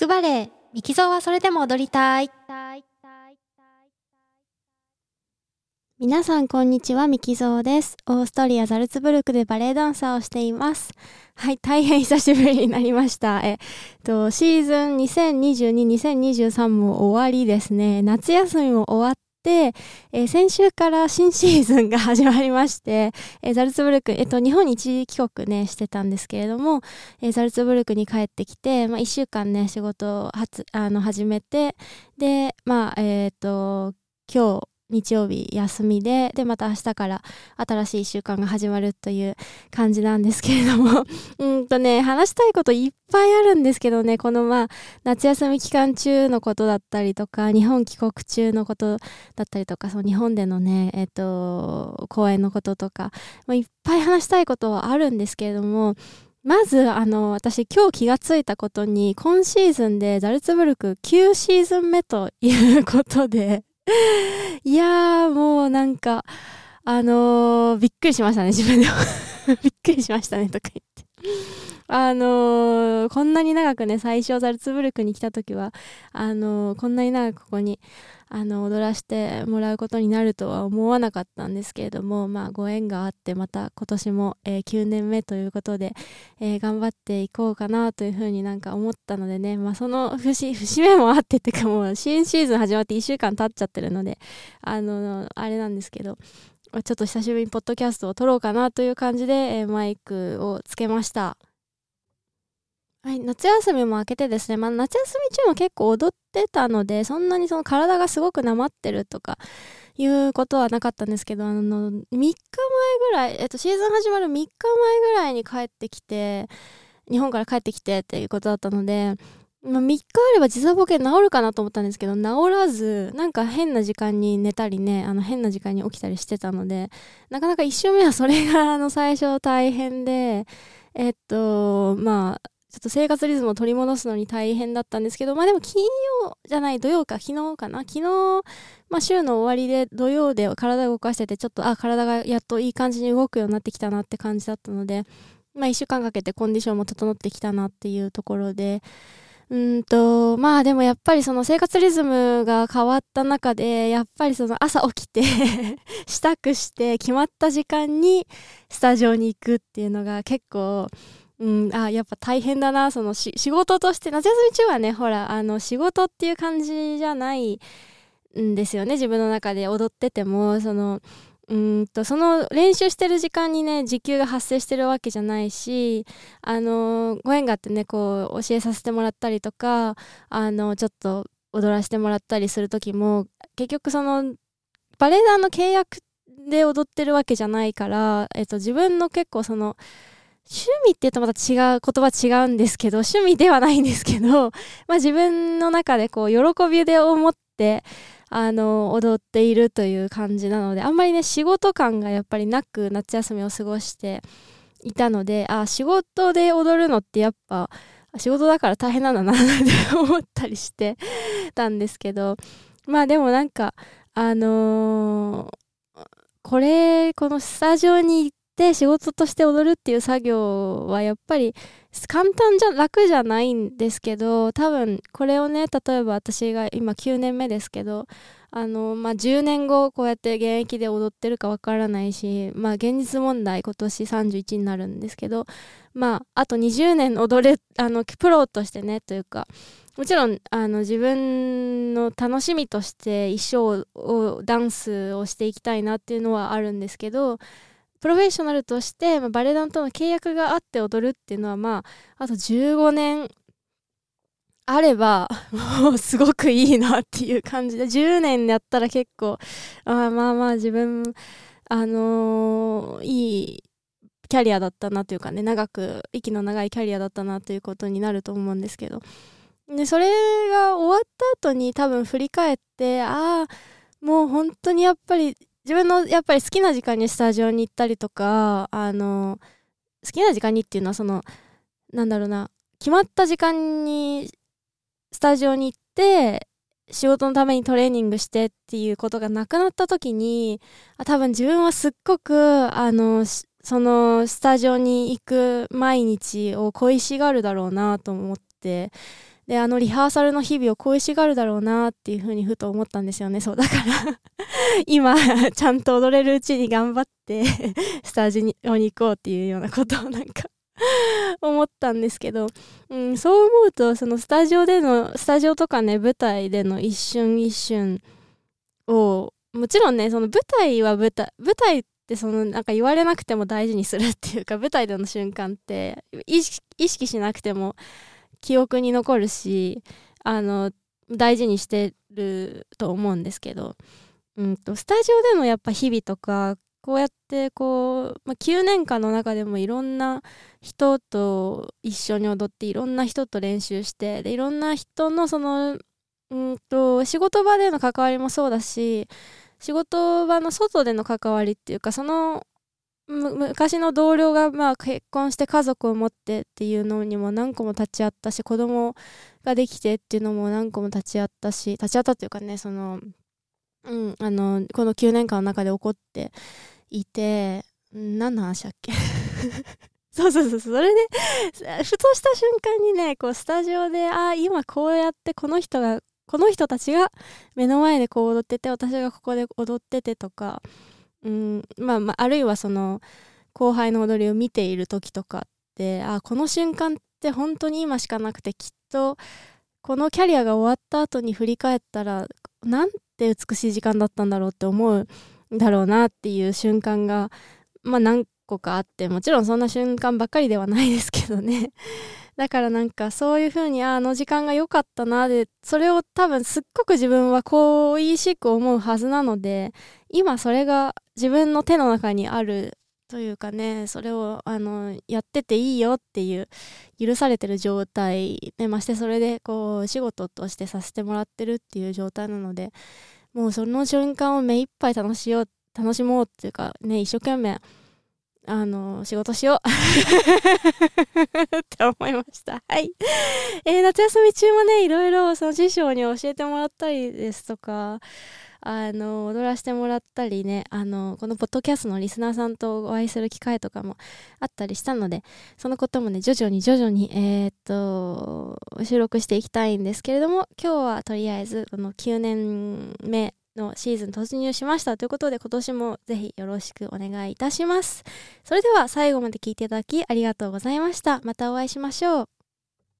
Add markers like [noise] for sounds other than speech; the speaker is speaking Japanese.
くバレエ、ミキゾーはそれでも踊りたい。皆さんこんにちは、ミキゾーです。オーストリア・ザルツブルクでバレエダンサーをしています。はい、大変久しぶりになりました。えっと、シーズン2022、2023も終わりですね。夏休みも終わっ、えー、先週から新シーズンが始まりまして、えー、ザルツブルク、えっ、と、日本に一時帰国ね、してたんですけれども、えザルツブルクに帰ってきて、まあ、1週間ね、仕事をあの始めて、で、まあ、えっ、と、今日、日曜日休みで、で、また明日から新しい1週間が始まるという感じなんですけれども。[laughs] うんとね、話したいこといっぱいあるんですけどね、このまあ、夏休み期間中のことだったりとか、日本帰国中のことだったりとか、そう、日本でのね、えっ、と、公演のこととか、まあ、いっぱい話したいことはあるんですけれども、まず、あの、私今日気がついたことに、今シーズンでザルツブルク9シーズン目ということで [laughs] いやー、もうなんか、あのー、びっくりしましたね、自分でも [laughs] びっくりしましたね、とか言って。あのー、こんなに長くね、最初ザルツブルクに来た時は、あのー、こんなに長くここに、あの、踊らせてもらうことになるとは思わなかったんですけれども、まあ、ご縁があって、また今年も、えー、9年目ということで、えー、頑張っていこうかなというふうになんか思ったのでね、まあ、その節、節目もあってってかもう、新シーズン始まって1週間経っちゃってるので、あの、あれなんですけど、ちょっと久しぶりにポッドキャストを撮ろうかなという感じで、えー、マイクをつけました。はい、夏休みも明けてですね、まあ、夏休み中も結構踊ってたので、そんなにその体がすごくなまってるとかいうことはなかったんですけど、あの、3日前ぐらい、えっと、シーズン始まる3日前ぐらいに帰ってきて、日本から帰ってきてっていうことだったので、まあ、3日あれば時差ボケ治るかなと思ったんですけど、治らず、なんか変な時間に寝たりね、あの変な時間に起きたりしてたので、なかなか1週目はそれがあの最初大変で、えっと、まあ、ちょっと生活リズムを取り戻すのに大変だったんですけど、まあでも金曜じゃない土曜か、昨日かな。昨日、まあ週の終わりで土曜で体を動かしてて、ちょっと、あ、体がやっといい感じに動くようになってきたなって感じだったので、まあ一週間かけてコンディションも整ってきたなっていうところで、うんと、まあでもやっぱりその生活リズムが変わった中で、やっぱりその朝起きて [laughs] 支度して決まった時間にスタジオに行くっていうのが結構、うん、あ、やっぱ大変だな、その仕事として、夏休み中はね、ほら、あの、仕事っていう感じじゃないんですよね、自分の中で踊ってても、その、うんと、その練習してる時間にね、時給が発生してるわけじゃないし、あの、ご縁があってね、こう、教えさせてもらったりとか、あの、ちょっと踊らせてもらったりする時も、結局その、バレエ団の契約で踊ってるわけじゃないから、えっと、自分の結構その、趣味って言うとまた違う、言葉違うんですけど、趣味ではないんですけど、[laughs] まあ自分の中でこう、喜びで思って、あの、踊っているという感じなので、あんまりね、仕事感がやっぱりなく夏休みを過ごしていたので、あ、仕事で踊るのってやっぱ、仕事だから大変なんだなって思ったりしてたんですけど、まあでもなんか、あのー、これ、このスタジオに行って仕事として踊るっていう作業はやっぱり簡単じゃ楽じゃないんですけど多分これをね例えば私が今9年目ですけどあの、まあ、10年後こうやって現役で踊ってるかわからないし、まあ、現実問題今年31になるんですけど、まあ、あと20年踊れあのプロとしてねというかもちろんあの自分の楽しみとして一生をダンスをしていきたいなっていうのはあるんですけどプロフェッショナルとして、まあ、バレエ団との契約があって踊るっていうのはまああと15年あれば [laughs] もうすごくいいなっていう感じで10年やったら結構あまあまあ自分あのー、いいキャリアだったなというかね長く息の長いキャリアだったなということになると思うんですけど。でそれが終わった後に多分振り返ってああもう本当にやっぱり自分のやっぱり好きな時間にスタジオに行ったりとか、あの、好きな時間にっていうのはその、なんだろうな、決まった時間にスタジオに行って、仕事のためにトレーニングしてっていうことがなくなった時に、多分自分はすっごく、あの、そのスタジオに行く毎日を恋しがるだろうなと思って、であのリハーサルの日々を恋しがるだろうなっていうふうにふと思ったんですよね。そうだから [laughs] 今ちゃんと踊れるうちに頑張って [laughs] スタジオに行こうっていうようなことをなんか思ったんですけど、うん、そう思うとそのスタジオでのスタジオとかね舞台での一瞬一瞬をもちろんねその舞台は舞台舞台ってそのなんか言われなくても大事にするっていうか舞台での瞬間って意識しなくても記憶に残るしあの大事にしてると思うんですけど、うんと、スタジオでのやっぱ日々とかこうやってこう、まあ、9年間の中でもいろんな人と一緒に踊っていろんな人と練習してでいろんな人のそのうんと仕事場での関わりもそうだし仕事場の外での関わりっていうかその昔の同僚がまあ結婚して家族を持ってっていうのにも何個も立ち会ったし子供ができてっていうのも何個も立ち会ったし立ち会ったっていうかねそのうんあのこの9年間の中で起こっていて何の話だっけ？[laughs] そうそうそうそれでふとした瞬間にねこうスタジオでああ今こうやってこの人がこの人たちが目の前でこう踊ってて私がここで踊っててとかうん。まあ、まあ、あるいはその後輩の踊りを見ている時とかってあこの瞬間って本当に今しかなくてきっとこのキャリアが終わった後に振り返ったらなんて美しい時間だったんだろうって思うだろうなっていう瞬間がまあ何個かあってもちろんそんな瞬間ばっかりではないですけどね。[laughs] だからなんかそういう風にあの時間が良かったなでそれを多分すっごく自分は恋しく思うはずなので今それが自分の手の中にあるというかねそれをあのやってていいよっていう許されてる状態、ね、ましてそれでこう仕事としてさせてもらってるっていう状態なのでもうその瞬間を目いっぱい楽しよう楽しもうっていうかね一生懸命あの、仕事しようって思いました。はい。えー、夏休み中もね、いろいろその師匠に教えてもらったりですとか、あの、踊らせてもらったりね、あの、このポッドキャストのリスナーさんとお会いする機会とかもあったりしたので、そのこともね、徐々に徐々に、えー、っと、収録していきたいんですけれども、今日はとりあえず、この9年目のシーズン突入しましたということで今年もぜひよろしくお願いいたします。それでは最後まで聞いていただきありがとうございました。またお会いしましょう。